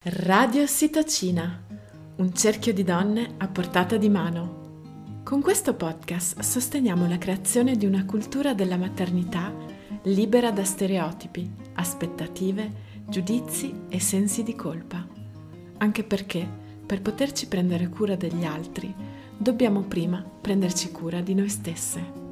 Radio Ossitocina, un cerchio di donne a portata di mano. Con questo podcast sosteniamo la creazione di una cultura della maternità libera da stereotipi, aspettative, giudizi e sensi di colpa. Anche perché, per poterci prendere cura degli altri, dobbiamo prima prenderci cura di noi stesse.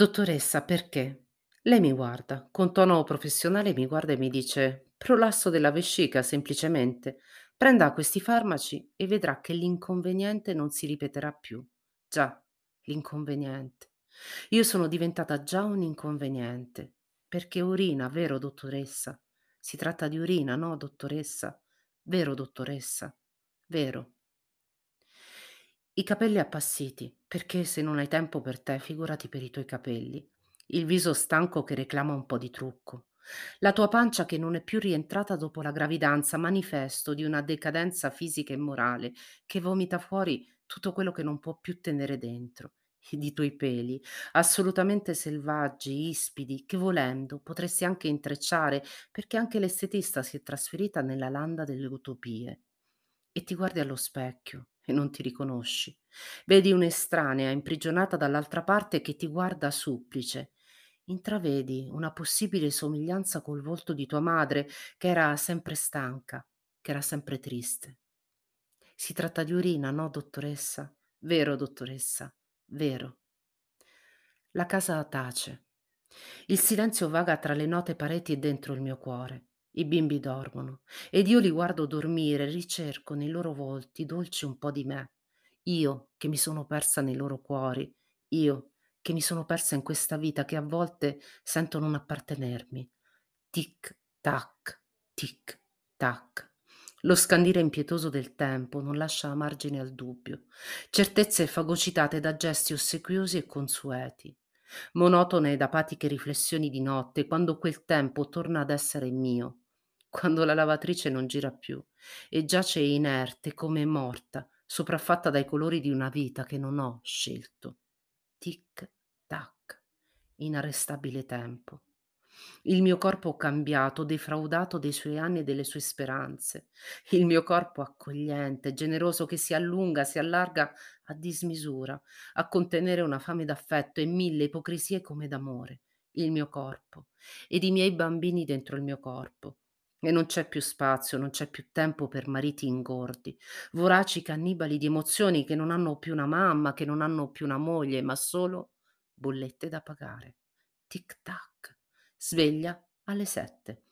Dottoressa, perché? Lei mi guarda, con tono professionale mi guarda e mi dice: "Prolasso della vescica, semplicemente. Prenda questi farmaci e vedrà che l'inconveniente non si ripeterà più." Già, l'inconveniente. Io sono diventata già un inconveniente, perché urina, vero dottoressa? Si tratta di urina, no, dottoressa? Vero dottoressa? Vero. I capelli appassiti, perché se non hai tempo per te, figurati per i tuoi capelli. Il viso stanco che reclama un po' di trucco. La tua pancia che non è più rientrata dopo la gravidanza, manifesto di una decadenza fisica e morale che vomita fuori tutto quello che non può più tenere dentro. Ed i tuoi peli, assolutamente selvaggi, ispidi, che volendo potresti anche intrecciare, perché anche l'estetista si è trasferita nella landa delle utopie. E ti guardi allo specchio e non ti riconosci. Vedi un'estranea imprigionata dall'altra parte che ti guarda supplice. Intravedi una possibile somiglianza col volto di tua madre, che era sempre stanca, che era sempre triste. Si tratta di urina, no, dottoressa? Vero, dottoressa, vero. La casa tace. Il silenzio vaga tra le note pareti e dentro il mio cuore. I bimbi dormono ed io li guardo dormire, ricerco nei loro volti dolci un po' di me. Io che mi sono persa nei loro cuori, io che mi sono persa in questa vita che a volte sento non appartenermi. Tic tac, tic tac. Lo scandire impietoso del tempo non lascia margine al dubbio. Certezze fagocitate da gesti ossequiosi e consueti monotone ed apatiche riflessioni di notte, quando quel tempo torna ad essere mio, quando la lavatrice non gira più e giace inerte come morta, sopraffatta dai colori di una vita che non ho scelto. Tic tac, inarrestabile tempo. Il mio corpo cambiato, defraudato dei suoi anni e delle sue speranze. Il mio corpo accogliente, generoso che si allunga, si allarga a dismisura, a contenere una fame d'affetto e mille ipocrisie come d'amore. Il mio corpo ed i miei bambini dentro il mio corpo. E non c'è più spazio, non c'è più tempo per mariti ingordi, voraci cannibali di emozioni che non hanno più una mamma, che non hanno più una moglie, ma solo bollette da pagare. Tic tac sveglia alle sette.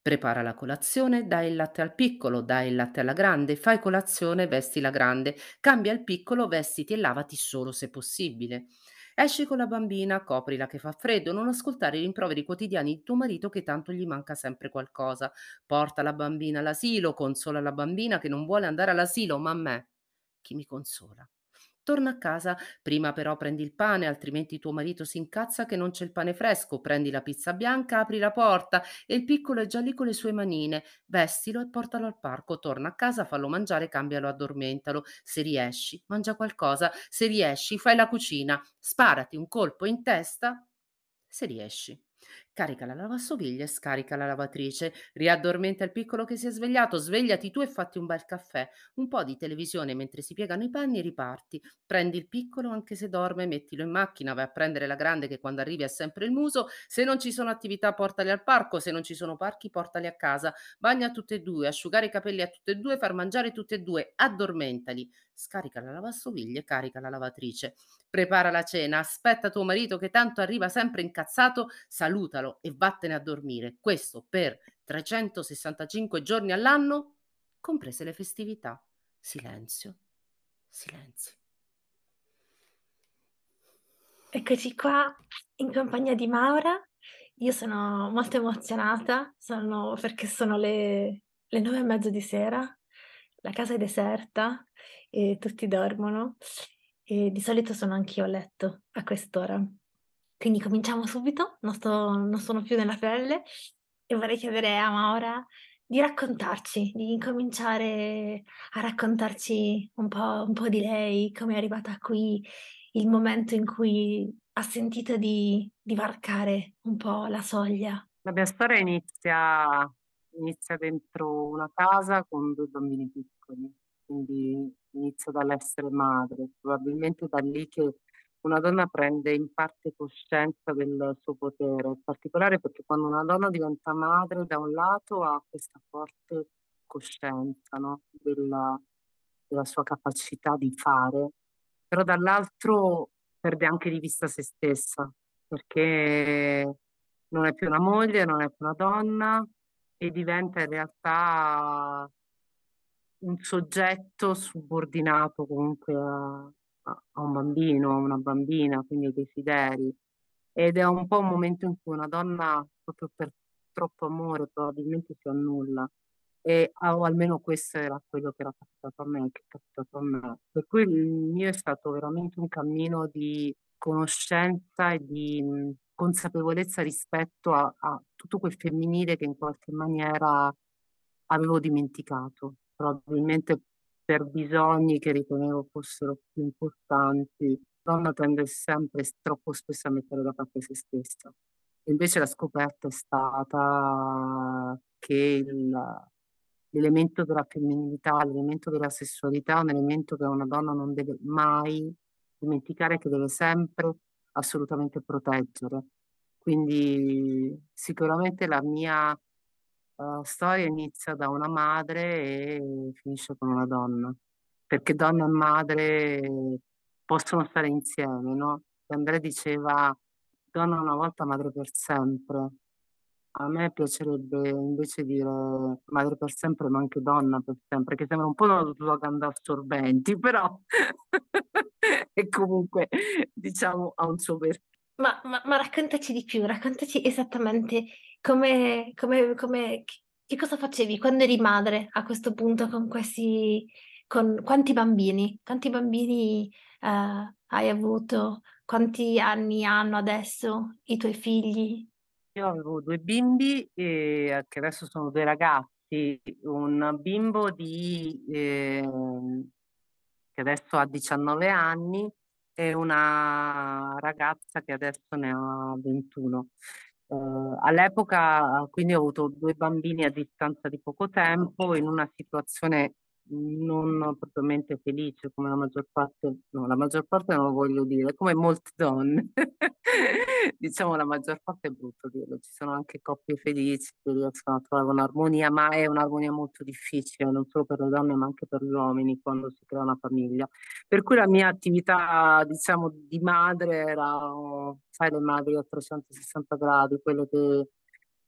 Prepara la colazione, dai il latte al piccolo, dai il latte alla grande, fai colazione, vesti la grande, cambia il piccolo, vestiti e lavati solo se possibile. Esci con la bambina, coprila che fa freddo, non ascoltare i rimproveri quotidiani di tuo marito che tanto gli manca sempre qualcosa. Porta la bambina all'asilo, consola la bambina che non vuole andare all'asilo, ma a me chi mi consola? Torna a casa, prima però prendi il pane, altrimenti tuo marito si incazza che non c'è il pane fresco, prendi la pizza bianca, apri la porta e il piccolo è già lì con le sue manine, vestilo e portalo al parco, torna a casa, fallo mangiare, cambialo, addormentalo, se riesci, mangia qualcosa, se riesci, fai la cucina, sparati un colpo in testa, se riesci. Carica la lavastoviglie e scarica la lavatrice. Riaddormenta il piccolo che si è svegliato. Svegliati tu e fatti un bel caffè. Un po' di televisione mentre si piegano i panni e riparti. Prendi il piccolo anche se dorme, mettilo in macchina, vai a prendere la grande che quando arrivi ha sempre il muso. Se non ci sono attività, portali al parco. Se non ci sono parchi, portali a casa. Bagna tutte e due, asciugare i capelli a tutte e due, far mangiare tutte e due. Addormentali. Scarica la lavastoviglie, carica la lavatrice prepara la cena, aspetta tuo marito che tanto arriva sempre incazzato, salutalo e vattene a dormire. Questo per 365 giorni all'anno, comprese le festività. Silenzio, silenzio. Eccoci qua in compagnia di Maura. Io sono molto emozionata sono, perché sono le, le nove e mezzo di sera, la casa è deserta e tutti dormono e di solito sono anch'io a letto a quest'ora. Quindi cominciamo subito, non, sto, non sono più nella pelle e vorrei chiedere a Maura di raccontarci, di incominciare a raccontarci un po', un po' di lei, come è arrivata qui il momento in cui ha sentito di, di varcare un po' la soglia? La mia storia inizia, inizia dentro una casa con due bambini piccoli, quindi inizia dall'essere madre, probabilmente da lì che una donna prende in parte coscienza del suo potere, in particolare perché quando una donna diventa madre da un lato ha questa forte coscienza no? della, della sua capacità di fare, però dall'altro perde anche di vista se stessa, perché non è più una moglie, non è più una donna e diventa in realtà un soggetto subordinato comunque a, a un bambino, a una bambina, quindi ai desideri. Ed è un po' un momento in cui una donna, proprio per troppo amore, probabilmente si annulla. E, o almeno questo era quello che era capitato a me, che è capitato a me. Per cui il mio è stato veramente un cammino di conoscenza e di consapevolezza rispetto a, a tutto quel femminile che in qualche maniera avevo dimenticato, probabilmente per bisogni che ritenevo fossero più importanti. La donna tende sempre troppo spesso a mettere da parte se stessa. Invece la scoperta è stata che il, l'elemento della femminilità, l'elemento della sessualità è un elemento che una donna non deve mai dimenticare, che deve sempre assolutamente proteggere. Quindi sicuramente la mia uh, storia inizia da una madre e finisce con una donna, perché donna e madre possono stare insieme, no? Andrea diceva donna una volta, madre per sempre. A me piacerebbe invece dire madre per sempre, ma anche donna per sempre, che sembra un po' uno slogan da assorbenti, però e comunque diciamo ha un suo perché. Ma, ma, ma raccontaci di più, raccontaci esattamente come, come, come, che cosa facevi quando eri madre a questo punto con questi, con quanti bambini? Quanti bambini eh, hai avuto? Quanti anni hanno adesso i tuoi figli? Io avevo due bimbi eh, che adesso sono due ragazzi, un bimbo di, eh, che adesso ha 19 anni e una ragazza che adesso ne ha 21. Eh, all'epoca quindi ho avuto due bambini a distanza di poco tempo in una situazione non propriamente felice come la maggior parte, no, la maggior parte non lo voglio dire, come molte donne. diciamo la maggior parte è brutto dirlo, ci sono anche coppie felici che riescono a trovare un'armonia, ma è un'armonia molto difficile, non solo per le donne ma anche per gli uomini quando si crea una famiglia. Per cui la mia attività, diciamo, di madre era, sai, le madri a 360 gradi, quelle che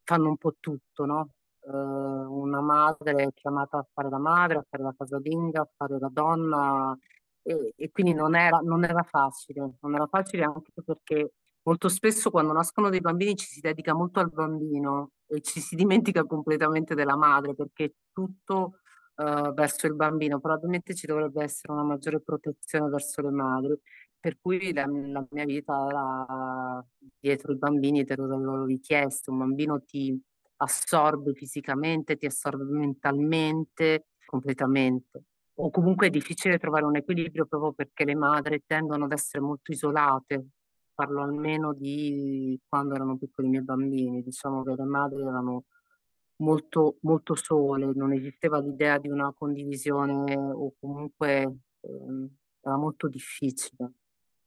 fanno un po' tutto, no? Eh, una madre è chiamata a fare la madre, a fare la casalinga, a fare la donna e, e quindi non era, non era facile, non era facile anche perché molto spesso quando nascono dei bambini ci si dedica molto al bambino e ci si dimentica completamente della madre perché tutto uh, verso il bambino, probabilmente ci dovrebbe essere una maggiore protezione verso le madri, per cui la, la mia vita era dietro i bambini, dietro le loro richieste, un bambino ti assorbe fisicamente, ti assorbe mentalmente, completamente. O comunque è difficile trovare un equilibrio proprio perché le madri tendono ad essere molto isolate. Parlo almeno di quando erano piccoli i miei bambini, diciamo che le madri erano molto, molto sole, non esisteva l'idea di una condivisione o comunque eh, era molto difficile.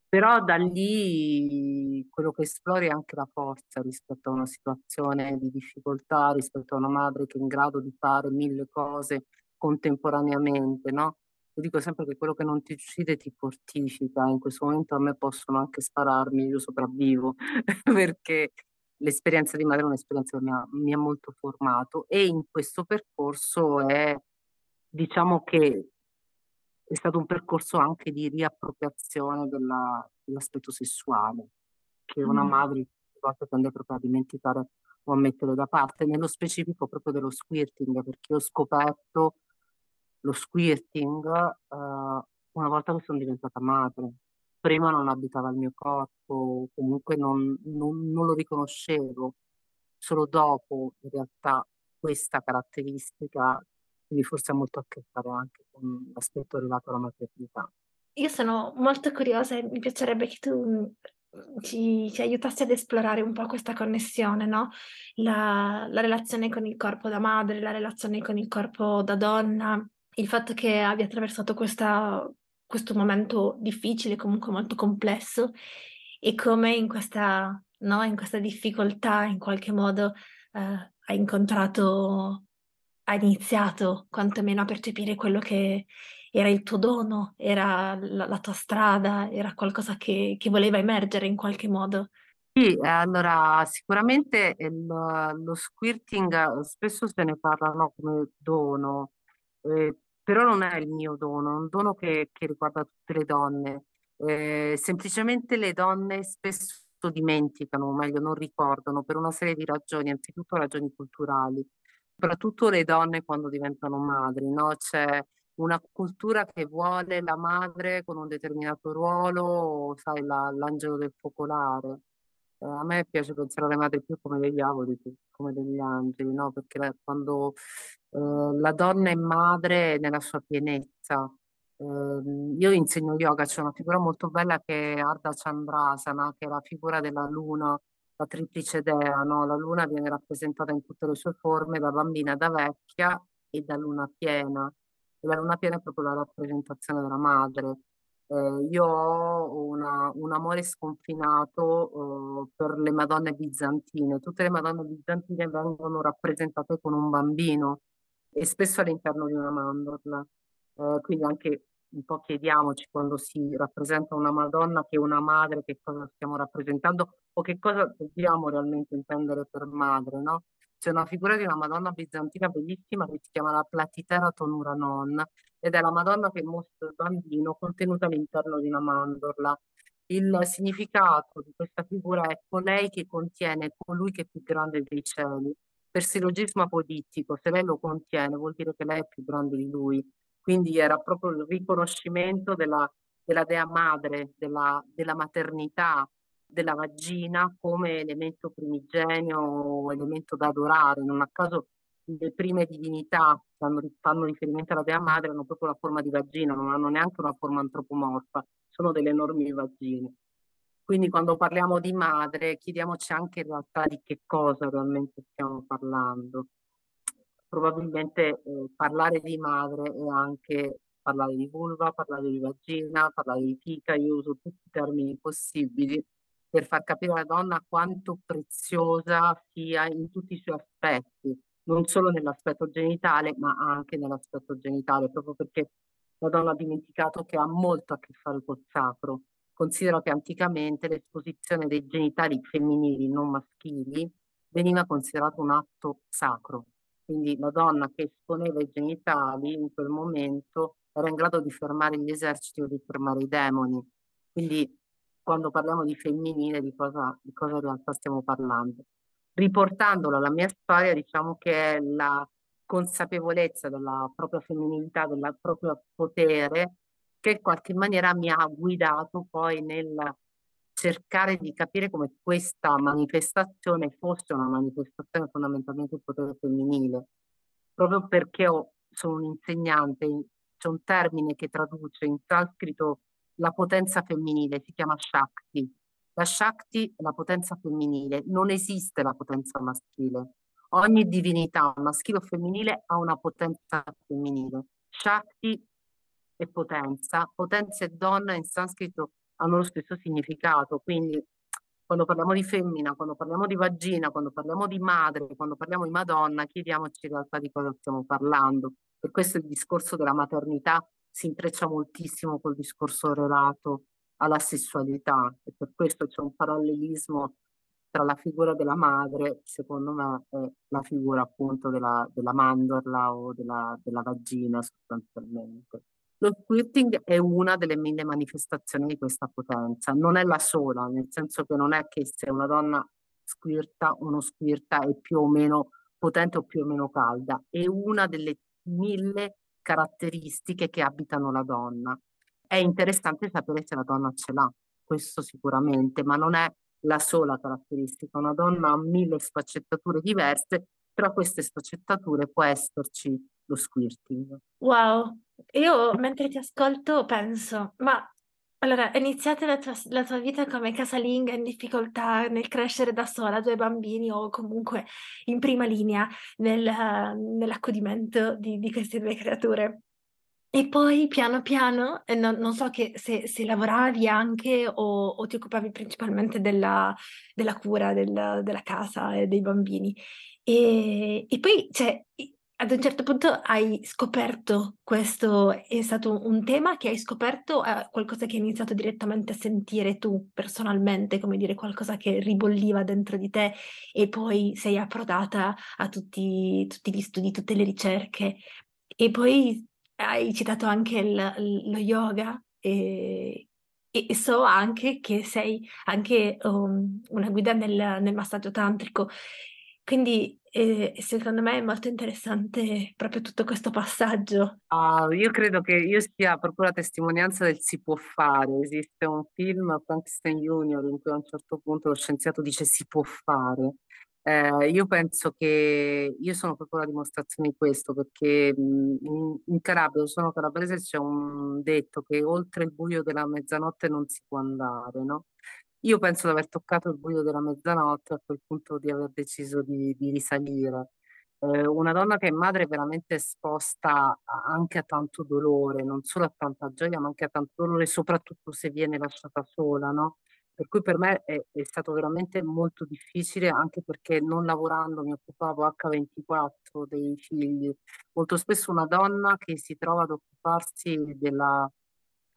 Però da lì quello che esplori è anche la forza rispetto a una situazione di difficoltà, rispetto a una madre che è in grado di fare mille cose contemporaneamente, no? Io dico sempre che quello che non ti uccide ti fortifica. In questo momento a me possono anche spararmi, io sopravvivo, perché l'esperienza di madre è un'esperienza che mi ha, mi ha molto formato e in questo percorso è, diciamo che è stato un percorso anche di riappropriazione della, dell'aspetto sessuale, che una mm. madre volte tende proprio a dimenticare o a mettere da parte, nello specifico proprio dello squirting, perché ho scoperto lo squirting uh, una volta che sono diventata madre. Prima non abitava il mio corpo, comunque non, non, non lo riconoscevo. Solo dopo, in realtà, questa caratteristica quindi forse ha molto a che fare anche con l'aspetto arrivato alla maternità. io sono molto curiosa e mi piacerebbe che tu mhmm, ci, ci aiutassi ad esplorare un po' questa connessione, no? La, la relazione con il corpo da madre, la relazione con il corpo da donna, il fatto che abbia attraversato questa, questo momento difficile, comunque molto complesso, e come in questa, no, in questa difficoltà in qualche modo eh, ha incontrato, ha iniziato quantomeno a percepire quello che era il tuo dono, era la, la tua strada, era qualcosa che, che voleva emergere in qualche modo. Sì, eh, allora sicuramente il- lo squirting eh, spesso se ne parla no, come dono, eh, però non è il mio dono, è un dono che, che riguarda tutte le donne. Eh, semplicemente le donne spesso dimenticano, o meglio non ricordano per una serie di ragioni, anzitutto ragioni culturali, soprattutto le donne quando diventano madri, no? C'è una cultura che vuole la madre con un determinato ruolo, sai, la- l'angelo del focolare. Eh, a me piace pensare alle madri più come degli diavoli che come degli angeli, no? Perché la- quando eh, la donna è madre nella sua pienezza. Ehm, io insegno yoga, c'è una figura molto bella che è Ardha Chandrasana, che è la figura della luna, la triplice dea, no? La luna viene rappresentata in tutte le sue forme, da bambina, da vecchia e da luna piena. E la luna piena è proprio la rappresentazione della madre. Eh, io ho una- un amore sconfinato, eh, per le Madonne bizantine. Tutte le Madonne bizantine vengono rappresentate con un bambino e spesso all'interno di una mandorla. Eh, quindi anche un po' chiediamoci quando si rappresenta una Madonna che è una madre, che cosa stiamo rappresentando o che cosa dobbiamo realmente intendere per madre, no? C'è una figura di una Madonna bizantina bellissima che si chiama la Platitera Tonuranon ed è la Madonna che mostra il bambino contenuto all'interno di una mandorla. Il significato di questa figura è colei che contiene colui che è più grande dei cieli. Per sillogismo apodittico, se lei lo contiene, vuol dire che lei è più grande di lui. Quindi era proprio il riconoscimento della, della dea madre, della, della maternità, della vagina come elemento primigenio, elemento da adorare. Non a caso le prime divinità hanno, fanno riferimento alla dea madre hanno proprio la forma di vagina, non hanno neanche una forma antropomorfa, sono delle enormi vagine. Quindi quando parliamo di madre chiediamoci anche in realtà di che cosa realmente stiamo parlando. Probabilmente eh, parlare di madre è anche parlare di vulva, parlare di vagina, parlare di fica, io uso tutti i termini possibili per far capire alla donna quanto preziosa sia in tutti i suoi aspetti, non solo nell'aspetto genitale, ma anche nell'aspetto genitale, proprio perché la donna ha dimenticato che ha molto a che fare col sacro. Considero che anticamente l'esposizione dei genitali femminili, non maschili, veniva considerato un atto sacro. Quindi la donna che esponeva i genitali in quel momento era in grado di fermare gli eserciti o di fermare i demoni. Quindi quando parliamo di femminile, di cosa, di cosa in realtà stiamo parlando? Riportandola alla mia storia, diciamo che è la consapevolezza della propria femminilità, del proprio potere, che in qualche maniera mi ha guidato poi nel cercare di capire come questa manifestazione fosse una manifestazione fondamentalmente del potere femminile. Proprio perché ho, sono un insegnante, c'è un termine che traduce in sanscrito la potenza femminile, si chiama Shakti. La Shakti è la potenza femminile, non esiste la potenza maschile. Ogni divinità, maschile o femminile, ha una potenza femminile. Shakti è potenza, potenza e donna in sanscrito hanno lo stesso significato, quindi quando parliamo di femmina, quando parliamo di vagina, quando parliamo di madre, quando parliamo di Madonna, chiediamoci in realtà di cosa stiamo parlando. Per questo il discorso della maternità si intreccia moltissimo col discorso relato alla sessualità e per questo c'è un parallelismo tra la figura della madre, secondo me, e la figura appunto della, della mandorla o della, della vagina sostanzialmente. Lo squirting è una delle mille manifestazioni di questa potenza, non è la sola, nel senso che non è che se una donna squirta, uno squirta è più o meno potente o più o meno calda, è una delle mille caratteristiche che abitano la donna. È interessante sapere se la donna ce l'ha, questo sicuramente, ma non è la sola caratteristica. Una donna ha mille sfaccettature diverse, tra queste sfaccettature può esserci lo squirting. Wow, Io mentre ti ascolto penso, ma allora, è iniziata la tua, la tua vita come casalinga in difficoltà nel crescere da sola, due bambini o comunque in prima linea nel, nell'accudimento di, di queste due creature. E poi piano piano, eh, non, non so che se, se lavoravi anche o, o ti occupavi principalmente della, della cura del- della casa e dei bambini. E, e poi, cioè, ad un certo punto hai scoperto questo, è stato un tema che hai scoperto, eh, qualcosa che hai iniziato direttamente a sentire tu personalmente, come dire, qualcosa che ribolliva dentro di te e poi sei approdata a tutti, tutti gli studi, tutte le ricerche. E poi hai citato anche il- lo yoga e, e so anche che sei anche um, una guida nel, nel massaggio tantrico, quindi eh, secondo me è molto interessante proprio tutto questo passaggio. Ah, io credo che io sia proprio la testimonianza del si può fare. Esiste un film, Frankenstein Junior, in cui a un certo punto lo scienziato dice si può fare. Eh, io penso che io sono proprio la dimostrazione di questo, perché in, in Calabria, sono calabrese, c'è un detto che oltre il buio della mezzanotte non si può andare, no? Io penso di aver toccato il buio della mezzanotte a quel punto di aver deciso di, di risalire. Eh, una donna che è madre è veramente esposta anche a tanto dolore, non solo a tanta gioia, ma anche a tanto dolore, soprattutto se viene lasciata sola, no? Per cui per me è, è stato veramente molto difficile, anche perché non lavorando mi occupavo H24 dei figli. Molto spesso una donna che si trova ad occuparsi della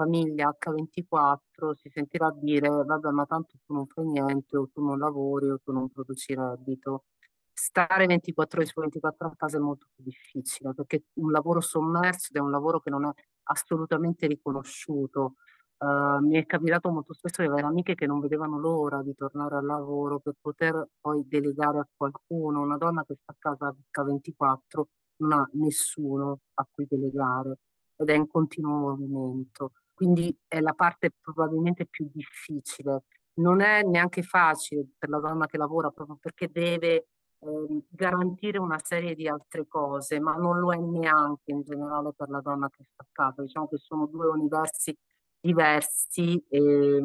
famiglia H24 si sentirà dire, vabbè, ma tanto tu non fai niente, o tu non lavori, o tu non produci reddito. Stare 24 ore su 24 a casa è molto più difficile, perché un lavoro sommerso è un lavoro che non è assolutamente riconosciuto. Uh, mi è capitato molto spesso di avere amiche che non vedevano l'ora di tornare al lavoro per poter poi delegare a qualcuno. Una donna che sta a casa H24 non ha nessuno a cui delegare ed è in continuo movimento quindi è la parte probabilmente più difficile. Non è neanche facile per la donna che lavora proprio perché deve eh, garantire una serie di altre cose, ma non lo è neanche in generale per la donna che sta a casa. Diciamo che sono due universi diversi, e,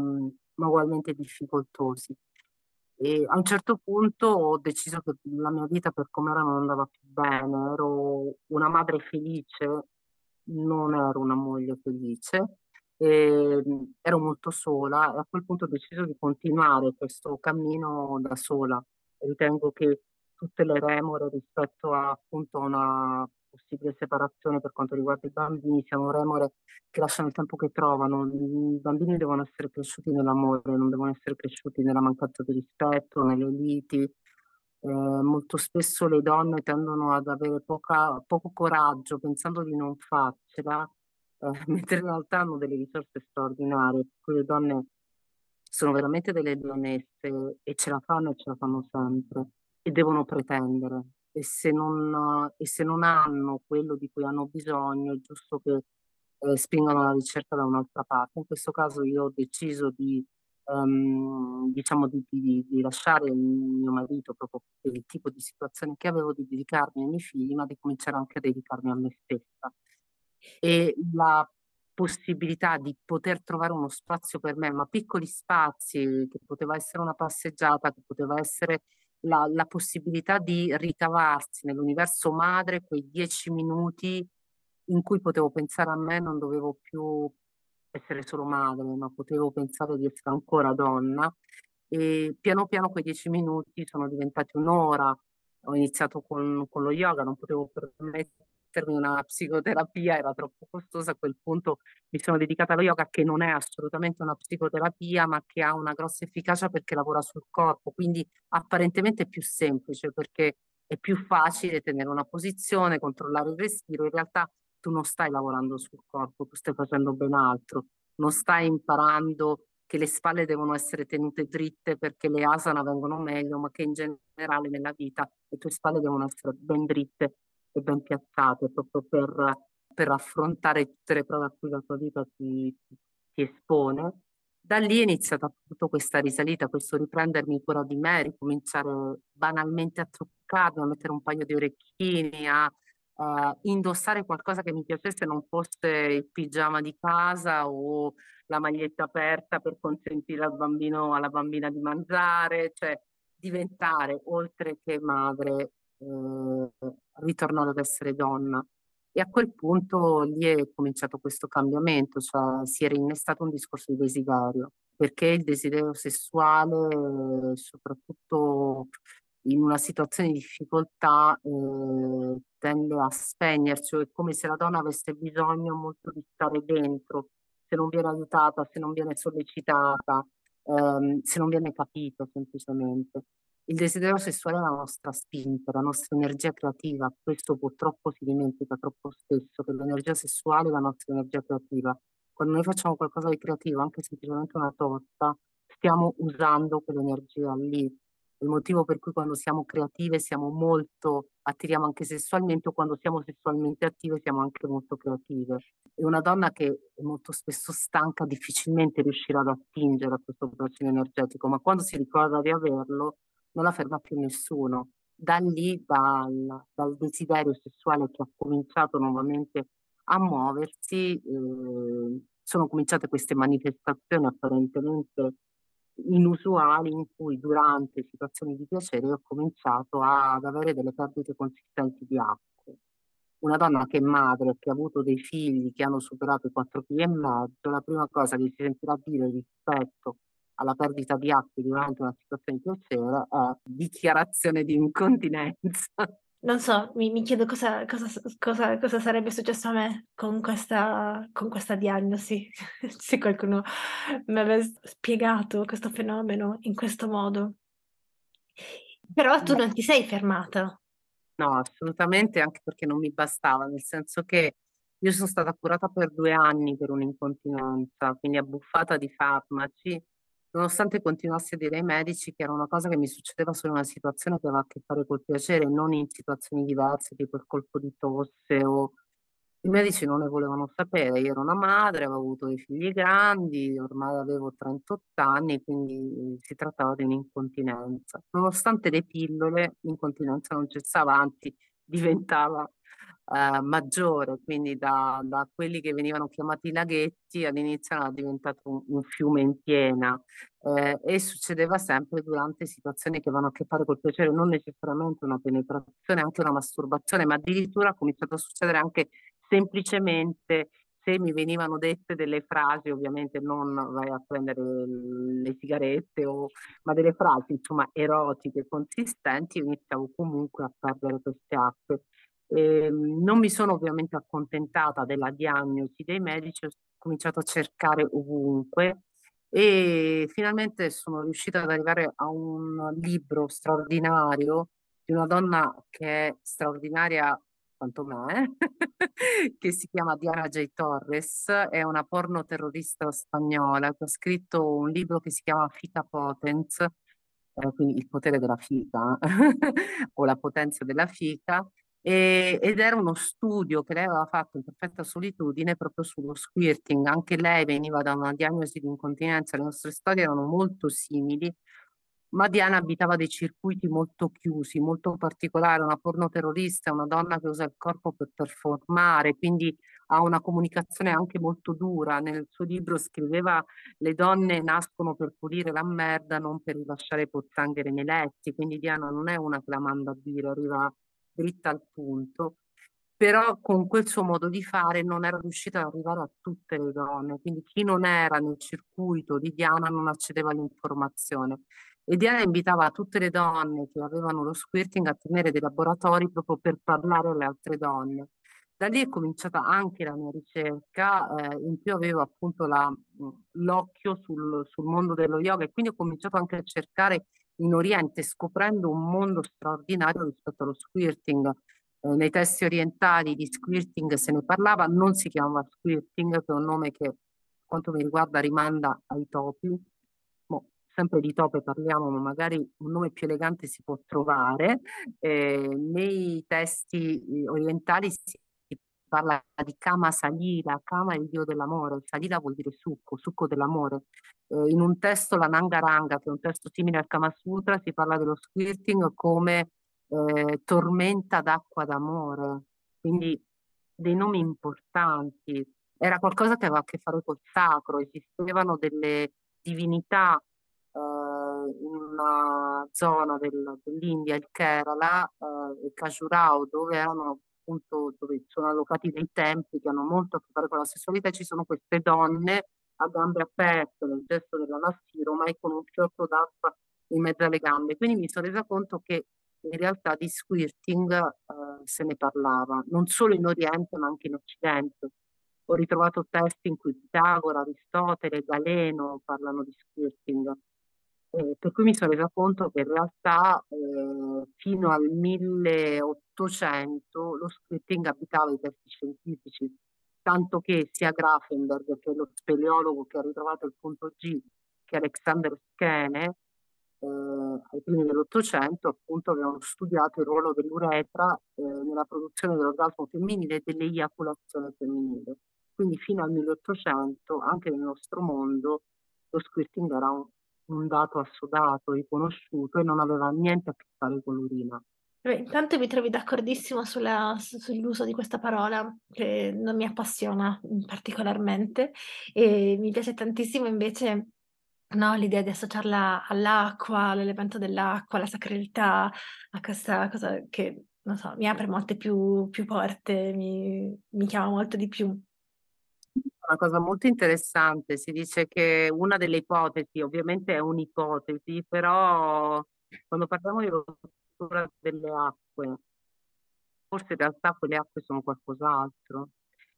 ma ugualmente difficoltosi. E a un certo punto ho deciso che la mia vita per come era non andava più bene, ero una madre felice, non ero una moglie felice e, ero molto sola e a quel punto ho deciso di continuare questo cammino da sola. Ritengo che tutte le remore rispetto a appunto una possibile separazione per quanto riguarda i bambini siano remore che lasciano il tempo che trovano. I bambini devono essere cresciuti nell'amore, non devono essere cresciuti nella mancanza di rispetto, nelle liti. Eh, molto spesso le donne tendono ad avere poca, poco coraggio pensando di non farcela eh, mentre in realtà hanno delle risorse straordinarie, per cui le donne sono veramente delle leonesse e ce la fanno e ce la fanno sempre e devono pretendere. E se non, e se non hanno quello di cui hanno bisogno, è giusto che eh, spingano la ricerca da un'altra parte. In questo caso io ho deciso di, um, diciamo di, di, di, lasciare mio marito proprio per il tipo di situazione che avevo, di dedicarmi ai miei figli, ma di cominciare anche a dedicarmi a me stessa e la possibilità di poter trovare uno spazio per me, ma piccoli spazi, che poteva essere una passeggiata, che poteva essere la, la possibilità di ricavarsi nell'universo madre quei dieci minuti in cui potevo pensare a me, non dovevo più essere solo madre, ma potevo pensare di essere ancora donna. E piano piano quei dieci minuti sono diventati un'ora. Ho iniziato con, con lo yoga, non potevo permettere mettermi una psicoterapia era troppo costosa, a quel punto mi sono dedicata allo yoga che non è assolutamente una psicoterapia, ma che ha una grossa efficacia perché lavora sul corpo, quindi apparentemente è più semplice perché è più facile tenere una posizione, controllare il respiro, in realtà tu non stai lavorando sul corpo, tu stai facendo ben altro, non stai imparando che le spalle devono essere tenute dritte perché le asana vengono meglio, ma che in generale nella vita le tue spalle devono essere ben dritte e ben piazzate proprio per, per affrontare tutte le prove a cui la tua vita ti, ti espone. Da lì è iniziata appunto questa risalita, questo riprendermi cura di me, ricominciare banalmente a truccarmi, a mettere un paio di orecchini, a uh, indossare qualcosa che mi piacesse non fosse il pigiama di casa o la maglietta aperta per consentire al bambino alla bambina di mangiare, cioè diventare oltre che madre, eh, ritornare ad essere donna. E a quel punto lì è cominciato questo cambiamento, cioè si era innestato un discorso di desiderio, perché il desiderio sessuale, soprattutto in una situazione di difficoltà, eh, tende a spegnersi, è come se la donna avesse bisogno molto di stare dentro, se non viene aiutata, se non viene sollecitata, ehm, se non viene capito semplicemente. Il desiderio sessuale è la nostra spinta, la nostra energia creativa. Questo purtroppo si dimentica troppo spesso, che l'energia sessuale è la nostra energia creativa. Quando noi facciamo qualcosa di creativo, anche semplicemente una torta, stiamo usando quell'energia lì. Il motivo per cui quando siamo creative siamo molto, attiriamo anche sessualmente, o quando siamo sessualmente attive siamo anche molto creative. E una donna che è molto spesso stanca difficilmente riuscirà ad attingere a questo bacino energetico, ma quando si ricorda di averlo, non la ferma più nessuno. Da lì, dal, dal desiderio sessuale che ha cominciato nuovamente a muoversi, eh, sono cominciate queste manifestazioni apparentemente inusuali in cui durante situazioni di piacere ho cominciato ad avere delle perdite consistenti di acqua. Una donna che è madre, che ha avuto dei figli che hanno superato i 4 kg e mezzo, la prima cosa che si sentirà dire rispetto alla perdita di acqua durante una situazione di piacere è dichiarazione di incontinenza. Non so, mi, mi chiedo cosa, cosa, cosa, cosa, sarebbe successo a me con questa, con questa diagnosi, se qualcuno mi avesse spiegato questo fenomeno in questo modo. Però tu non ti sei fermata. No, assolutamente, anche perché non mi bastava, nel senso che io sono stata curata per due anni per un'incontinenza, quindi abbuffata di farmaci nonostante continuassi a dire ai medici che era una cosa che mi succedeva solo in una situazione che aveva a che fare col piacere, non in situazioni diverse, tipo il colpo di tosse o... I medici non ne volevano sapere, io ero una madre, avevo avuto dei figli grandi, ormai avevo 38 anni, quindi si trattava di un'incontinenza. Nonostante le pillole, l'incontinenza non cessava, anzi diventava eh, maggiore, quindi da, da, quelli che venivano chiamati laghetti all'inizio era diventato un, un fiume in piena. Eh, e succedeva sempre durante situazioni che vanno a che fare col piacere, non necessariamente una penetrazione, anche una masturbazione, ma addirittura ha cominciato a succedere anche semplicemente se mi venivano dette delle frasi, ovviamente non vai a prendere le sigarette, o, ma delle frasi insomma erotiche, consistenti, iniziavo comunque a perdere queste acque. Eh, non mi sono ovviamente accontentata della diagnosi dei medici, ho cominciato a cercare ovunque e finalmente sono riuscita ad arrivare a un libro straordinario di una donna che è straordinaria quanto me, che si chiama Diana J. Torres, è una porno terrorista spagnola che ha scritto un libro che si chiama Fica Potens, eh, quindi il potere della fica o la potenza della fica, e, ed era uno studio che lei aveva fatto in perfetta solitudine proprio sullo squirting. Anche lei veniva da una diagnosi di incontinenza, le nostre storie erano molto simili, ma Diana abitava dei circuiti molto chiusi, molto particolari, una pornoterrorista, una donna che usa il corpo per performare, quindi ha una comunicazione anche molto dura. Nel suo libro scriveva le donne nascono per pulire la merda, non per rilasciare pozzanghere nei letti, quindi Diana non è una che la manda a dire, arriva dritta al punto, però con quel suo modo di fare non era riuscita ad arrivare a tutte le donne, quindi chi non era nel circuito di Diana non accedeva all'informazione. E Diana invitava tutte le donne che avevano lo squirting a tenere dei laboratori proprio per parlare alle altre donne. Da lì è cominciata anche la mia ricerca, eh, in più avevo appunto la, l'occhio sul, sul mondo dello yoga e quindi ho cominciato anche a cercare in Oriente scoprendo un mondo straordinario rispetto allo squirting. Eh, nei testi orientali di squirting se ne parlava, non si chiamava squirting, che è un nome che, quanto mi riguarda, rimanda ai topi. Sempre di tope parliamo, ma magari un nome più elegante si può trovare. Eh, nei testi eh, orientali si parla di Kama Salila, Kama è il dio dell'amore, Salila vuol dire succo, succo dell'amore. Eh, in un testo, la Nangaranga, che è un testo simile al Kama Sutra, si parla dello squirting come eh, tormenta d'acqua d'amore. quindi dei nomi importanti. Era qualcosa che aveva a che fare col sacro, esistevano delle divinità in una zona del, dell'India, il Kerala, eh, il Kajurao, dove erano appunto dove sono allocati dei templi che hanno molto a che fare con la sessualità, ci sono queste donne a gambe aperte nel gesto della Nassiro, ma con un fiotto d'acqua in mezzo alle gambe. Quindi mi sono resa conto che in realtà di squirting eh, se ne parlava, non solo in Oriente ma anche in Occidente. Ho ritrovato testi in cui Pitagora, Aristotele, Galeno parlano di squirting. Eh, per cui mi sono resa conto che in realtà eh, fino al 1800 lo scripting abitava i testi scientifici, tanto che sia Grafenberg, che è lo speleologo che ha ritrovato il punto G, che Alexander Skene, eh, ai primi dell'Ottocento, appunto avevano studiato il ruolo dell'uretra eh, nella produzione dell'orgasmo femminile e dell'eiaculazione femminile. Quindi fino al 1800, anche nel nostro mondo, lo squirting era un, un dato assodato, riconosciuto e non aveva niente a che fare con l'urina. Beh, intanto mi trovi d'accordissimo sulla, sull'uso di questa parola che non mi appassiona particolarmente e mi piace tantissimo invece no, l'idea di associarla all'acqua, all'elemento dell'acqua, alla sacralità, a questa cosa che, non so, mi apre molte più, più porte, mi, mi chiama molto di più una cosa molto interessante, si dice che una delle ipotesi, ovviamente è un'ipotesi, però quando parliamo di rottura delle acque, forse in realtà quelle acque sono qualcos'altro.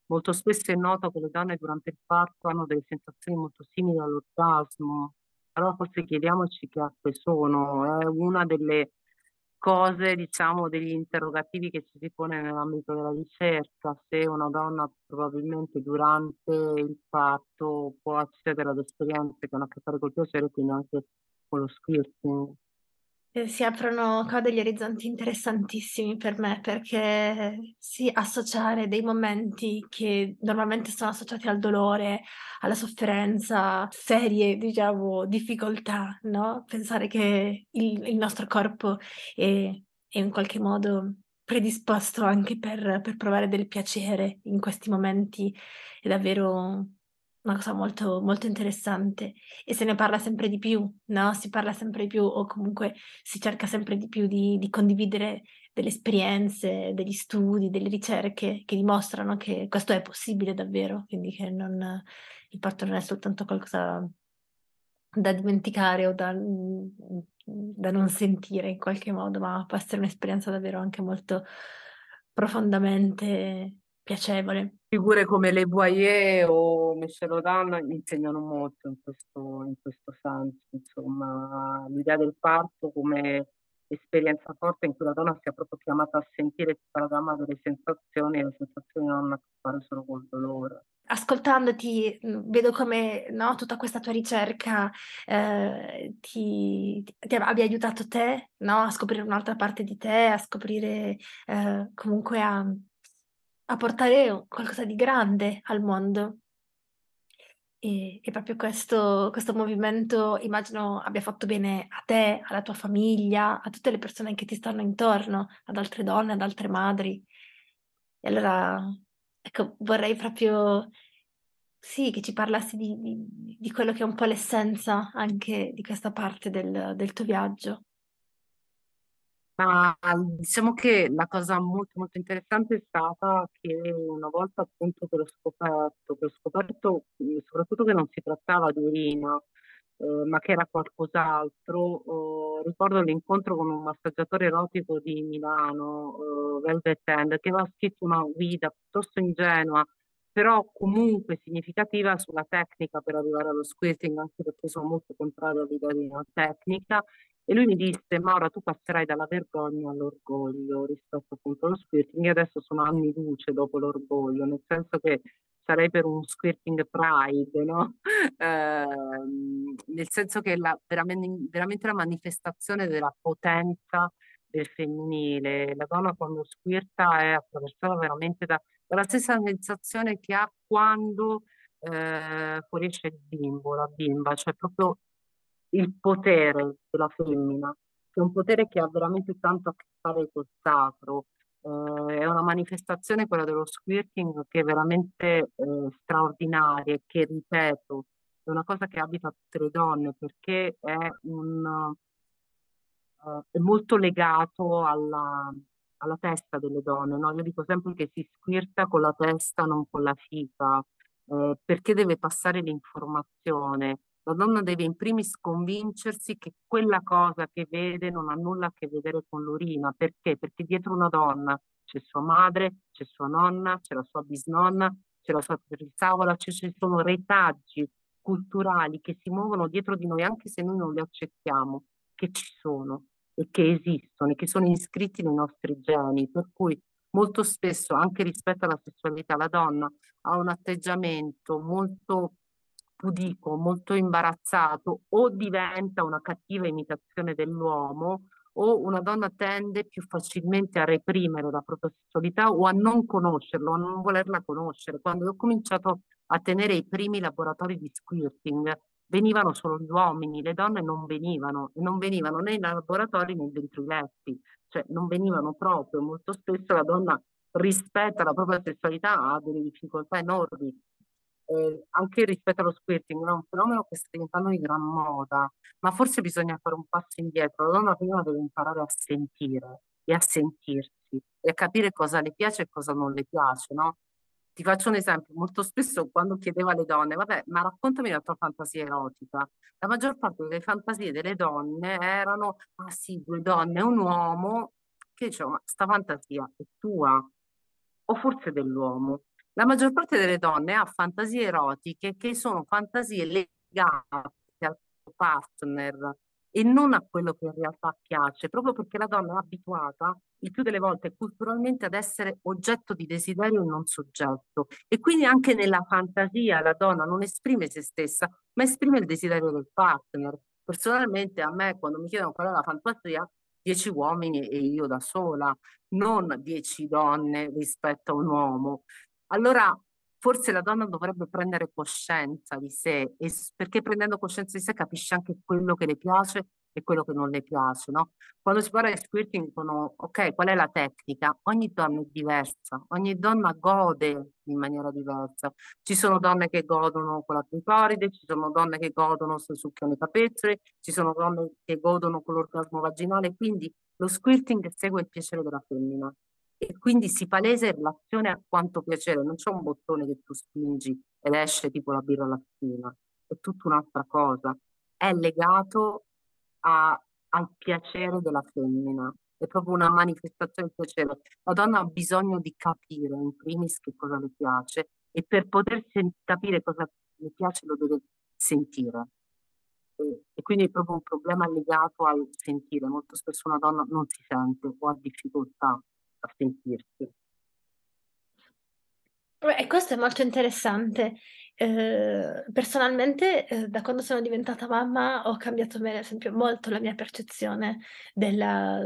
Molto spesso è noto che le donne durante il parto hanno delle sensazioni molto simili all'orgasmo, allora forse chiediamoci che acque sono, è una delle cose, diciamo, degli interrogativi che ci si pone nell'ambito della ricerca, se una donna probabilmente durante il parto può accedere ad esperienze che hanno a che fare col piacere, quindi anche con lo squirting. Eh, si aprono qua degli orizzonti interessantissimi per me perché sì, associare dei momenti che normalmente sono associati al dolore, alla sofferenza, serie, diciamo, difficoltà, no? Pensare che il, il nostro corpo è, è, in qualche modo predisposto anche per, per provare del piacere in questi momenti è davvero una cosa molto, molto interessante e se ne parla sempre di più, no? Si parla sempre di più o comunque si cerca sempre di più di, di condividere delle esperienze, degli studi, delle ricerche che dimostrano che questo è possibile davvero, quindi che non, il parto non è soltanto qualcosa da dimenticare o da, da non sentire in qualche modo, ma può essere un'esperienza davvero anche molto profondamente piacevole. Figure come Le Boyer o Michel Odan insegnano molto in questo, in questo senso, insomma, l'idea del parto come esperienza forte in cui la donna sia proprio chiamata a sentire tutta la gamma delle sensazioni e le sensazioni non hanno a che fare solo col dolore. Ascoltandoti vedo come no, tutta questa tua ricerca eh, ti, ti, abbia aiutato te no, a scoprire un'altra parte di te, a scoprire eh, comunque a, a portare qualcosa di grande al mondo. E, e proprio questo, questo movimento immagino abbia fatto bene a te, alla tua famiglia, a tutte le persone che ti stanno intorno, ad altre donne, ad altre madri. E allora, ecco, vorrei proprio, sì, che ci parlassi di, di, di quello che è un po' l'essenza anche di questa parte del, del tuo viaggio. Ma diciamo che la cosa molto molto interessante è stata che una volta appunto che l'ho scoperto, che ho scoperto eh, soprattutto che non si trattava di urina, eh, ma che era qualcos'altro, eh, ricordo l'incontro con un massaggiatore erotico di Milano, eh, Velvet End, che aveva scritto una guida piuttosto ingenua, però comunque significativa sulla tecnica per arrivare allo squirting, anche perché sono molto contrario all'idea di una tecnica, e lui mi disse, Maura, tu passerai dalla vergogna all'orgoglio rispetto appunto allo squirting. Io adesso sono anni luce dopo l'orgoglio, nel senso che sarei per un squirting pride, no? eh, nel senso che la, veramente, veramente la manifestazione della potenza del femminile. La donna quando squirta è attraversata veramente da, dalla stessa sensazione che ha quando eh, fuoriesce il bimbo, la bimba, cioè proprio il potere della femmina, che è un potere che ha veramente tanto a che fare col sacro, Eh, è una manifestazione, quella dello squirting, che è veramente eh, straordinaria e che, ripeto, è una cosa che abita tutte le donne perché è, un, uh, è molto legato alla, alla, testa delle donne. No? Io dico sempre che si squirta con la testa, non con la fica, eh, perché deve passare l'informazione. La donna deve in primis convincersi che quella cosa che vede non ha nulla a che vedere con l'urina. Perché? Perché dietro una donna c'è sua madre, c'è sua nonna, c'è la sua bisnonna, c'è la sua trisavola, ci sono retaggi culturali che si muovono dietro di noi, anche se noi non li accettiamo, che ci sono e che esistono e che sono iscritti nei nostri geni. Per cui molto spesso, anche rispetto alla sessualità, la donna ha un atteggiamento molto pudico, molto imbarazzato o diventa una cattiva imitazione dell'uomo o una donna tende più facilmente a reprimere la propria sessualità o a non conoscerlo, a non volerla conoscere. Quando ho cominciato a tenere i primi laboratori di squirting, venivano solo gli uomini, le donne non venivano, non venivano né nei laboratori né dentro i letti, cioè non venivano proprio. Molto spesso la donna rispetto alla propria sessualità ha delle difficoltà enormi eh, anche rispetto allo squirting, è un fenomeno che sta diventando di gran moda, ma forse bisogna fare un passo indietro. La donna prima deve imparare a sentire e a sentirsi e a capire cosa le piace e cosa non le piace, no? Ti faccio un esempio, molto spesso quando chiedevo alle donne, vabbè, ma raccontami la tua fantasia erotica, la maggior parte delle fantasie delle donne erano, ah sì, due donne e un uomo, che dicevo, ma sta fantasia è tua o forse dell'uomo? La maggior parte delle donne ha fantasie erotiche che sono fantasie legate al partner e non a quello che in realtà piace, proprio perché la donna è abituata il più delle volte culturalmente ad essere oggetto di desiderio e non soggetto. E quindi anche nella fantasia la donna non esprime se stessa, ma esprime il desiderio del partner. Personalmente a me quando mi chiedono qual è la fantasia, dieci uomini e io da sola, non dieci donne rispetto a un uomo. Allora, forse la donna dovrebbe prendere coscienza di sé, e, perché prendendo coscienza di sé capisce anche quello che le piace e quello che non le piace, no? Quando si parla di squirting dicono, ok, qual è la tecnica? Ogni donna è diversa, ogni donna gode in maniera diversa. Ci sono donne che godono con la clitoride, ci sono donne che godono se succhiano i capezzoli, ci sono donne che godono con l'orgasmo vaginale, quindi lo squirting segue il piacere della femmina e quindi si palesa in relazione a quanto piacere, non c'è un bottone che tu spingi ed esce tipo la birra lattina, è tutta un'altra cosa, è legato a, al piacere della femmina, è proprio una manifestazione di piacere. La donna ha bisogno di capire in primis che cosa le piace e per poter capire cosa le piace lo deve sentire. E quindi è proprio un problema legato al sentire. Molto spesso una donna non si sente o ha difficoltà a sentirsi. E questo è molto interessante. Eh, personalmente, eh, da quando sono diventata mamma, ho cambiato, per esempio, molto la mia percezione della,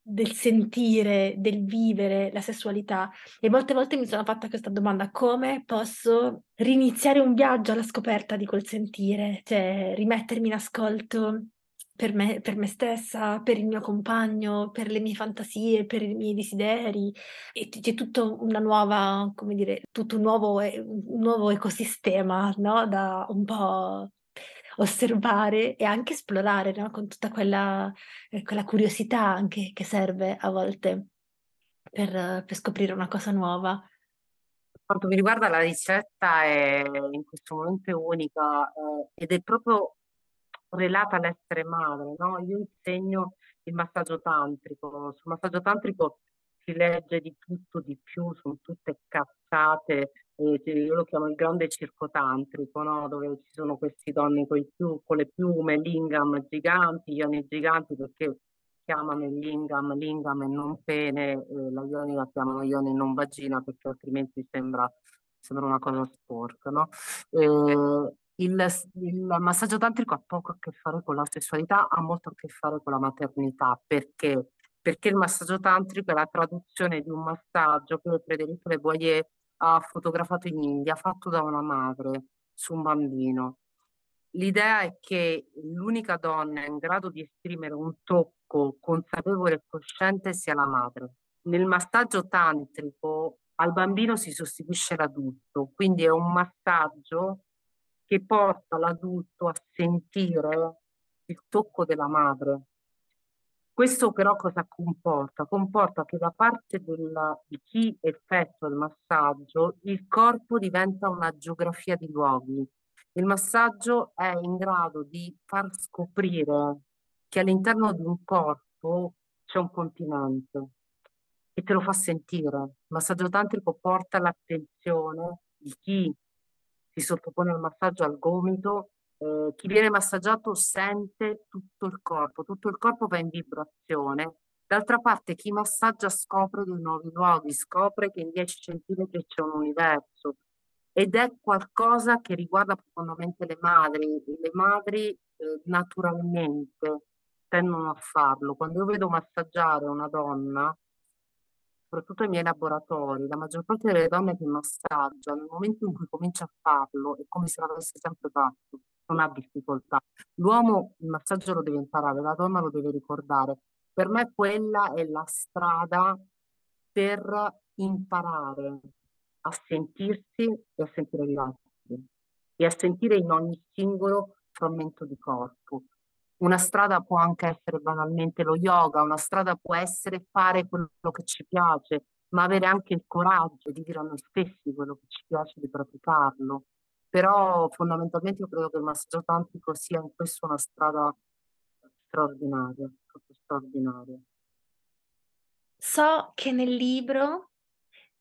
del sentire, del vivere la sessualità. E molte volte mi sono fatta questa domanda: come posso riniziare un viaggio alla scoperta di quel sentire? Cioè, rimettermi in ascolto per me, per me stessa, per il mio compagno, per le mie fantasie, per i miei desideri. E c'è tutto una nuova, come dire, tutto un nuovo, un nuovo ecosistema, no? Da un po' osservare e anche esplorare, no? Con tutta quella, eh, quella curiosità anche che serve a volte per, per scoprire una cosa nuova. Per quanto mi riguarda, la ricetta è in questo momento unica eh, ed è proprio relata all'essere madre, no? Io insegno il massaggio tantrico, sul massaggio tantrico si legge di tutto, di più, sono tutte cazzate, eh, io lo chiamo il grande circo tantrico, no? Dove ci sono questi donne con, più, con le piume, lingam giganti, ioni giganti, perché chiamano il lingam lingam e non pene, eh, la ioni la chiamano ioni non vagina, perché altrimenti sembra, sembra una cosa sporca, no? Eh, il, il massaggio tantrico ha poco a che fare con la sessualità, ha molto a che fare con la maternità. Perché? Perché il massaggio tantrico è la traduzione di un massaggio che Federico Le Boyer ha fotografato in India, fatto da una madre su un bambino. L'idea è che l'unica donna in grado di esprimere un tocco consapevole e cosciente sia la madre. nel massaggio tantrico al bambino si sostituisce l'adulto, quindi è un massaggio che porta l'adulto a sentire il tocco della madre. Questo però cosa comporta? Comporta che da parte della, di chi effettua il massaggio il corpo diventa una geografia di luoghi. Il massaggio è in grado di far scoprire che all'interno di un corpo c'è un continente e te lo fa sentire. Il massaggio tantrico porta l'attenzione di chi si sottopone al massaggio al gomito, eh, chi viene massaggiato sente tutto il corpo, tutto il corpo va in vibrazione. D'altra parte chi massaggia scopre dei nuovi luoghi, scopre che in 10 centimetri c'è un universo ed è qualcosa che riguarda profondamente le madri. Le madri eh, naturalmente tendono a farlo. Quando io vedo massaggiare una donna, soprattutto ai miei laboratori, la maggior parte delle donne che massaggia, nel momento in cui comincia a farlo, è come se l'avesse sempre fatto, non ha difficoltà. L'uomo il massaggio lo deve imparare, la donna lo deve ricordare. Per me quella è la strada per imparare a sentirsi e a sentire gli altri e a sentire in ogni singolo frammento di corpo. Una strada può anche essere banalmente lo yoga, una strada può essere fare quello che ci piace, ma avere anche il coraggio di dire a noi stessi quello che ci piace di praticarlo. Però fondamentalmente io credo che il massaggio tantrico sia in questo una strada straordinaria, proprio straordinaria. So che nel libro uh,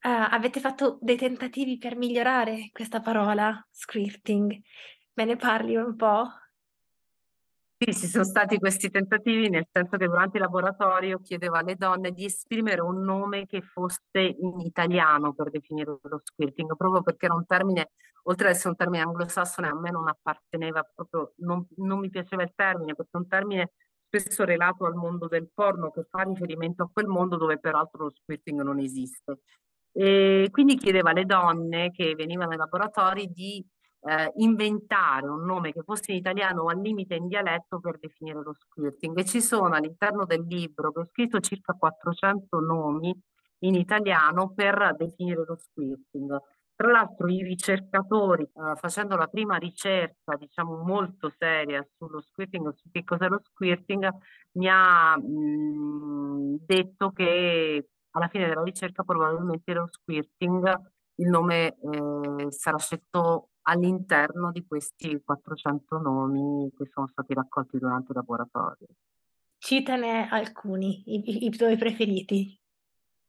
avete fatto dei tentativi per migliorare questa parola, scripting. Me ne parli un po'? Sì, ci sono stati questi tentativi, nel senso che durante il laboratorio chiedevo alle donne di esprimere un nome che fosse in italiano per definire lo squirting, proprio perché era un termine, oltre ad essere un termine anglosassone, a me non apparteneva proprio, non, non mi piaceva il termine, perché è un termine spesso relato al mondo del porno che fa riferimento a quel mondo dove peraltro lo squirting non esiste. E quindi chiedevo alle donne che venivano ai laboratori di eh, inventare un nome che fosse in italiano o al limite in dialetto per definire lo squirting. E ci sono all'interno del libro, che ho scritto circa 400 nomi in italiano per definire lo squirting. Tra l'altro i ricercatori, eh, facendo la prima ricerca, diciamo molto seria sullo squirting, su che cos'è lo squirting, mi ha mh, detto che alla fine della ricerca probabilmente lo squirting il nome eh, sarà scelto all'interno di questi 400 nomi che sono stati raccolti durante il laboratorio. Citane alcuni, i, i tuoi preferiti.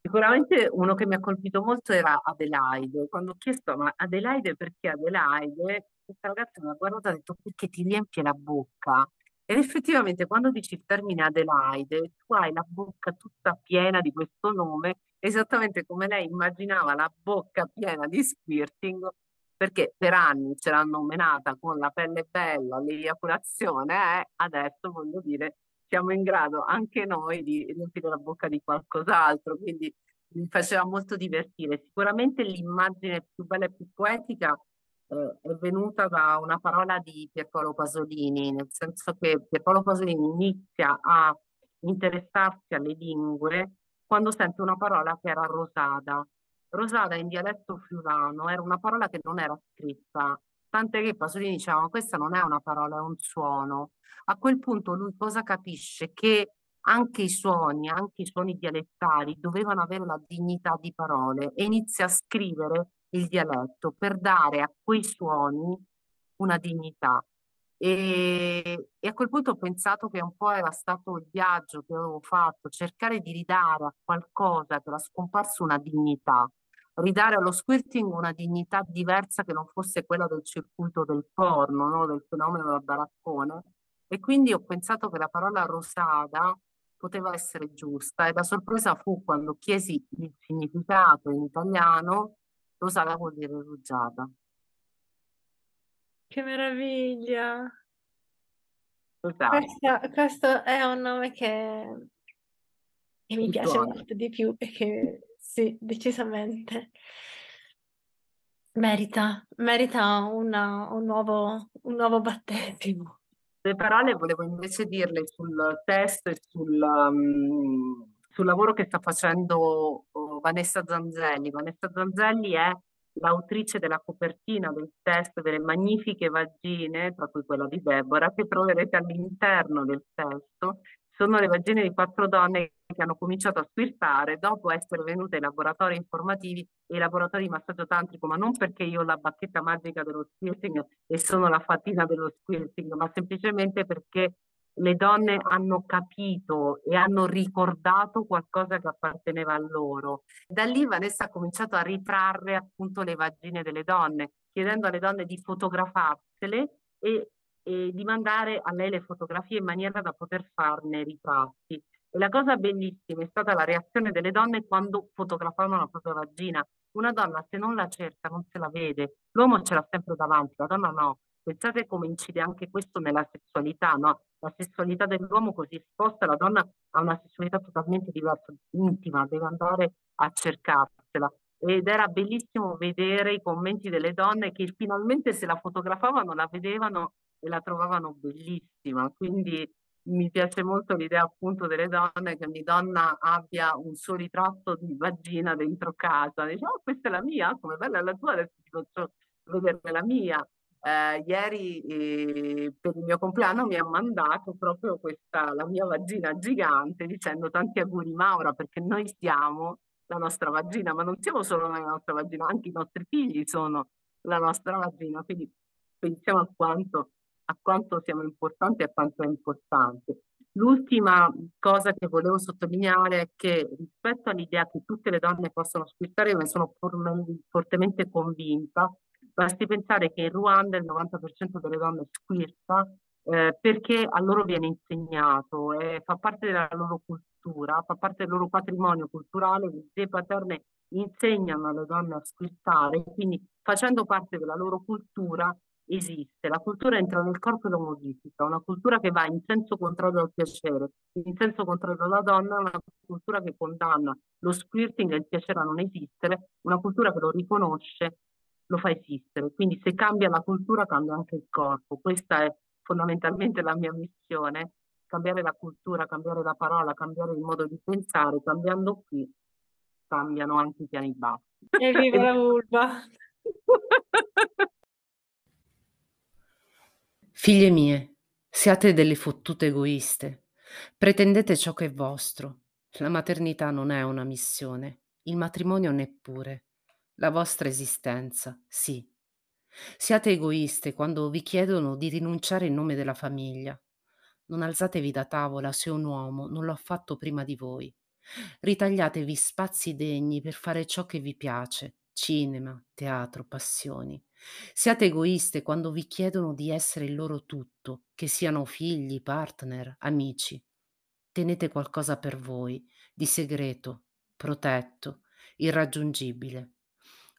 Sicuramente uno che mi ha colpito molto era Adelaide. Quando ho chiesto ma Adelaide perché Adelaide, questa ragazza mi ha guardato e ha detto perché ti riempie la bocca. Ed effettivamente quando dici il termine Adelaide, tu hai la bocca tutta piena di questo nome, esattamente come lei immaginava la bocca piena di squirting perché per anni ce l'hanno menata con la pelle bella, l'eiaculazione, eh, adesso voglio dire siamo in grado anche noi di riempire la bocca di qualcos'altro, quindi mi faceva molto divertire. Sicuramente l'immagine più bella e più poetica eh, è venuta da una parola di Pierpaolo Pasolini, nel senso che Pierpaolo Pasolini inizia a interessarsi alle lingue quando sente una parola che era rosada Rosada in dialetto friulano era una parola che non era scritta, tant'è che Pasolini diceva questa non è una parola, è un suono. A quel punto lui cosa capisce? Che anche i suoni, anche i suoni dialettali dovevano avere la dignità di parole e inizia a scrivere il dialetto per dare a quei suoni una dignità. E, e, a quel punto ho pensato che un po' era stato il viaggio che avevo fatto, cercare di ridare a qualcosa che era scomparso una dignità ridare allo squirting una dignità diversa che non fosse quella del circuito del porno, no? del fenomeno del baraccone. E quindi ho pensato che la parola rosada poteva essere giusta e la sorpresa fu quando chiesi il significato in italiano, rosada vuol dire rugiada. Che meraviglia! Questo, questo, è un nome che, che mi piace molto di più e che sì, decisamente. Merita, merita una- un nuovo, un nuovo battesimo. Le parole volevo invece dirle sul testo e sul, um, sul lavoro che sta facendo oh, Vanessa Zanzelli. Vanessa Zanzelli è l'autrice della copertina del testo delle magnifiche vagine, tra cui quella di Deborah, che troverete all'interno del testo. Sono le vagine di quattro donne che hanno cominciato a squirtare dopo essere venute ai laboratori informativi e ai laboratori di massaggio tantrico, ma non perché io ho la bacchetta magica dello squirting e sono la fatina dello squirting, ma semplicemente perché le donne hanno capito e hanno ricordato qualcosa che apparteneva a loro. Da lì Vanessa ha cominciato a ritrarre appunto le vagine delle donne, chiedendo alle donne di fotografarsele e, e di mandare a lei le fotografie in maniera da poter farne ritratti. E la cosa bellissima è stata la reazione delle donne quando fotografavano la propria vagina. Una donna se non la cerca non se la vede, l'uomo ce l'ha sempre davanti, la donna no. Pensate come incide anche questo nella sessualità, no? La sessualità dell'uomo così esposta, la donna ha una sessualità totalmente diversa, intima, deve andare a cercarsela. Ed era bellissimo vedere i commenti delle donne che finalmente se la fotografavano, la vedevano e la trovavano bellissima. Quindi mi piace molto l'idea appunto delle donne che ogni donna abbia un suo ritratto di vagina dentro casa. Dice, oh, questa è la mia, come bella la tua, adesso ti faccio vedere la mia. Eh, ieri eh, per il mio compleanno mi ha mandato proprio questa, la mia vagina gigante dicendo tanti auguri Maura perché noi siamo la nostra vagina, ma non siamo solo la nostra vagina, anche i nostri figli sono la nostra vagina, quindi pensiamo a quanto a quanto siamo importanti e a quanto è importante. L'ultima cosa che volevo sottolineare è che rispetto all'idea che tutte le donne possano squittare, io ne sono fortemente convinta, basti pensare che in Ruanda il 90% delle donne squirta eh, perché a loro viene insegnato, eh, fa parte della loro cultura, fa parte del loro patrimonio culturale, le zie paterne insegnano alle donne a squirtare, quindi facendo parte della loro cultura esiste, la cultura entra nel corpo e lo modifica, una cultura che va in senso contrario al piacere, in senso contrario alla donna, una cultura che condanna lo squirting e il piacere a non esistere, una cultura che lo riconosce, lo fa esistere. Quindi se cambia la cultura cambia anche il corpo. Questa è fondamentalmente la mia missione, cambiare la cultura, cambiare la parola, cambiare il modo di pensare, cambiando qui cambiano anche i piani bassi. E viva la vulva! Figlie mie, siate delle fottute egoiste. Pretendete ciò che è vostro. La maternità non è una missione, il matrimonio neppure. La vostra esistenza, sì. Siate egoiste quando vi chiedono di rinunciare in nome della famiglia. Non alzatevi da tavola se un uomo non lo ha fatto prima di voi. Ritagliatevi spazi degni per fare ciò che vi piace, cinema, teatro, passioni. Siate egoiste quando vi chiedono di essere il loro tutto, che siano figli, partner, amici. Tenete qualcosa per voi, di segreto, protetto, irraggiungibile.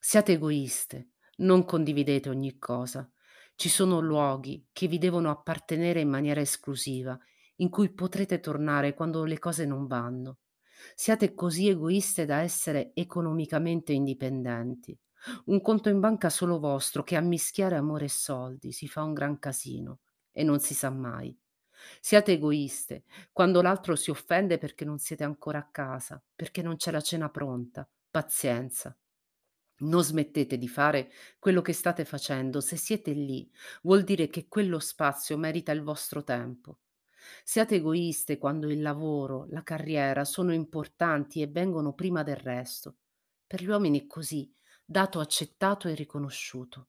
Siate egoiste, non condividete ogni cosa. Ci sono luoghi che vi devono appartenere in maniera esclusiva, in cui potrete tornare quando le cose non vanno. Siate così egoiste da essere economicamente indipendenti. Un conto in banca solo vostro che a mischiare amore e soldi si fa un gran casino e non si sa mai. Siate egoiste quando l'altro si offende perché non siete ancora a casa, perché non c'è la cena pronta. Pazienza. Non smettete di fare quello che state facendo. Se siete lì, vuol dire che quello spazio merita il vostro tempo. Siate egoiste quando il lavoro, la carriera sono importanti e vengono prima del resto. Per gli uomini è così dato accettato e riconosciuto.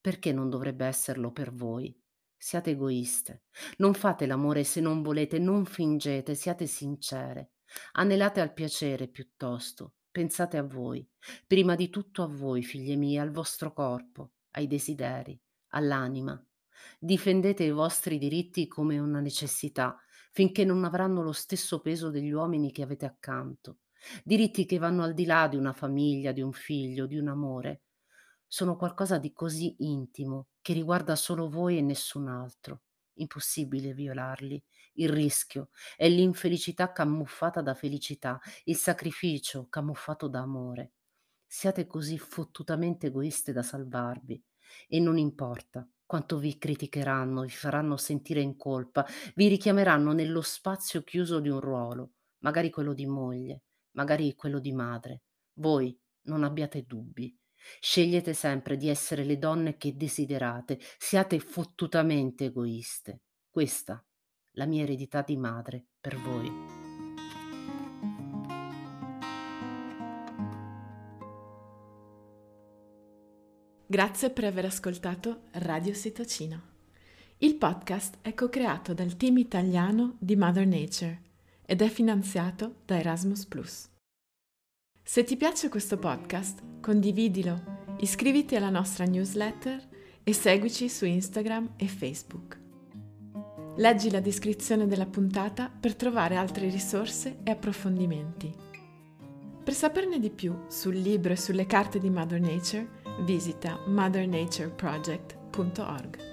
Perché non dovrebbe esserlo per voi? Siate egoiste. Non fate l'amore se non volete, non fingete, siate sincere. Anelate al piacere piuttosto. Pensate a voi. Prima di tutto a voi, figlie mie, al vostro corpo, ai desideri, all'anima. Difendete i vostri diritti come una necessità, finché non avranno lo stesso peso degli uomini che avete accanto. Diritti che vanno al di là di una famiglia, di un figlio, di un amore. Sono qualcosa di così intimo che riguarda solo voi e nessun altro. Impossibile violarli. Il rischio è l'infelicità camuffata da felicità, il sacrificio camuffato da amore. Siate così fottutamente egoiste da salvarvi e non importa quanto vi criticheranno, vi faranno sentire in colpa, vi richiameranno nello spazio chiuso di un ruolo magari quello di moglie, magari quello di madre. Voi non abbiate dubbi. Scegliete sempre di essere le donne che desiderate, siate fottutamente egoiste. Questa, la mia eredità di madre per voi. Grazie per aver ascoltato Radio Sitocina. Il podcast è co-creato dal team italiano di Mother Nature ed è finanziato da Erasmus ⁇ Se ti piace questo podcast, condividilo, iscriviti alla nostra newsletter e seguici su Instagram e Facebook. Leggi la descrizione della puntata per trovare altre risorse e approfondimenti. Per saperne di più sul libro e sulle carte di Mother Nature, visita mothernatureproject.org.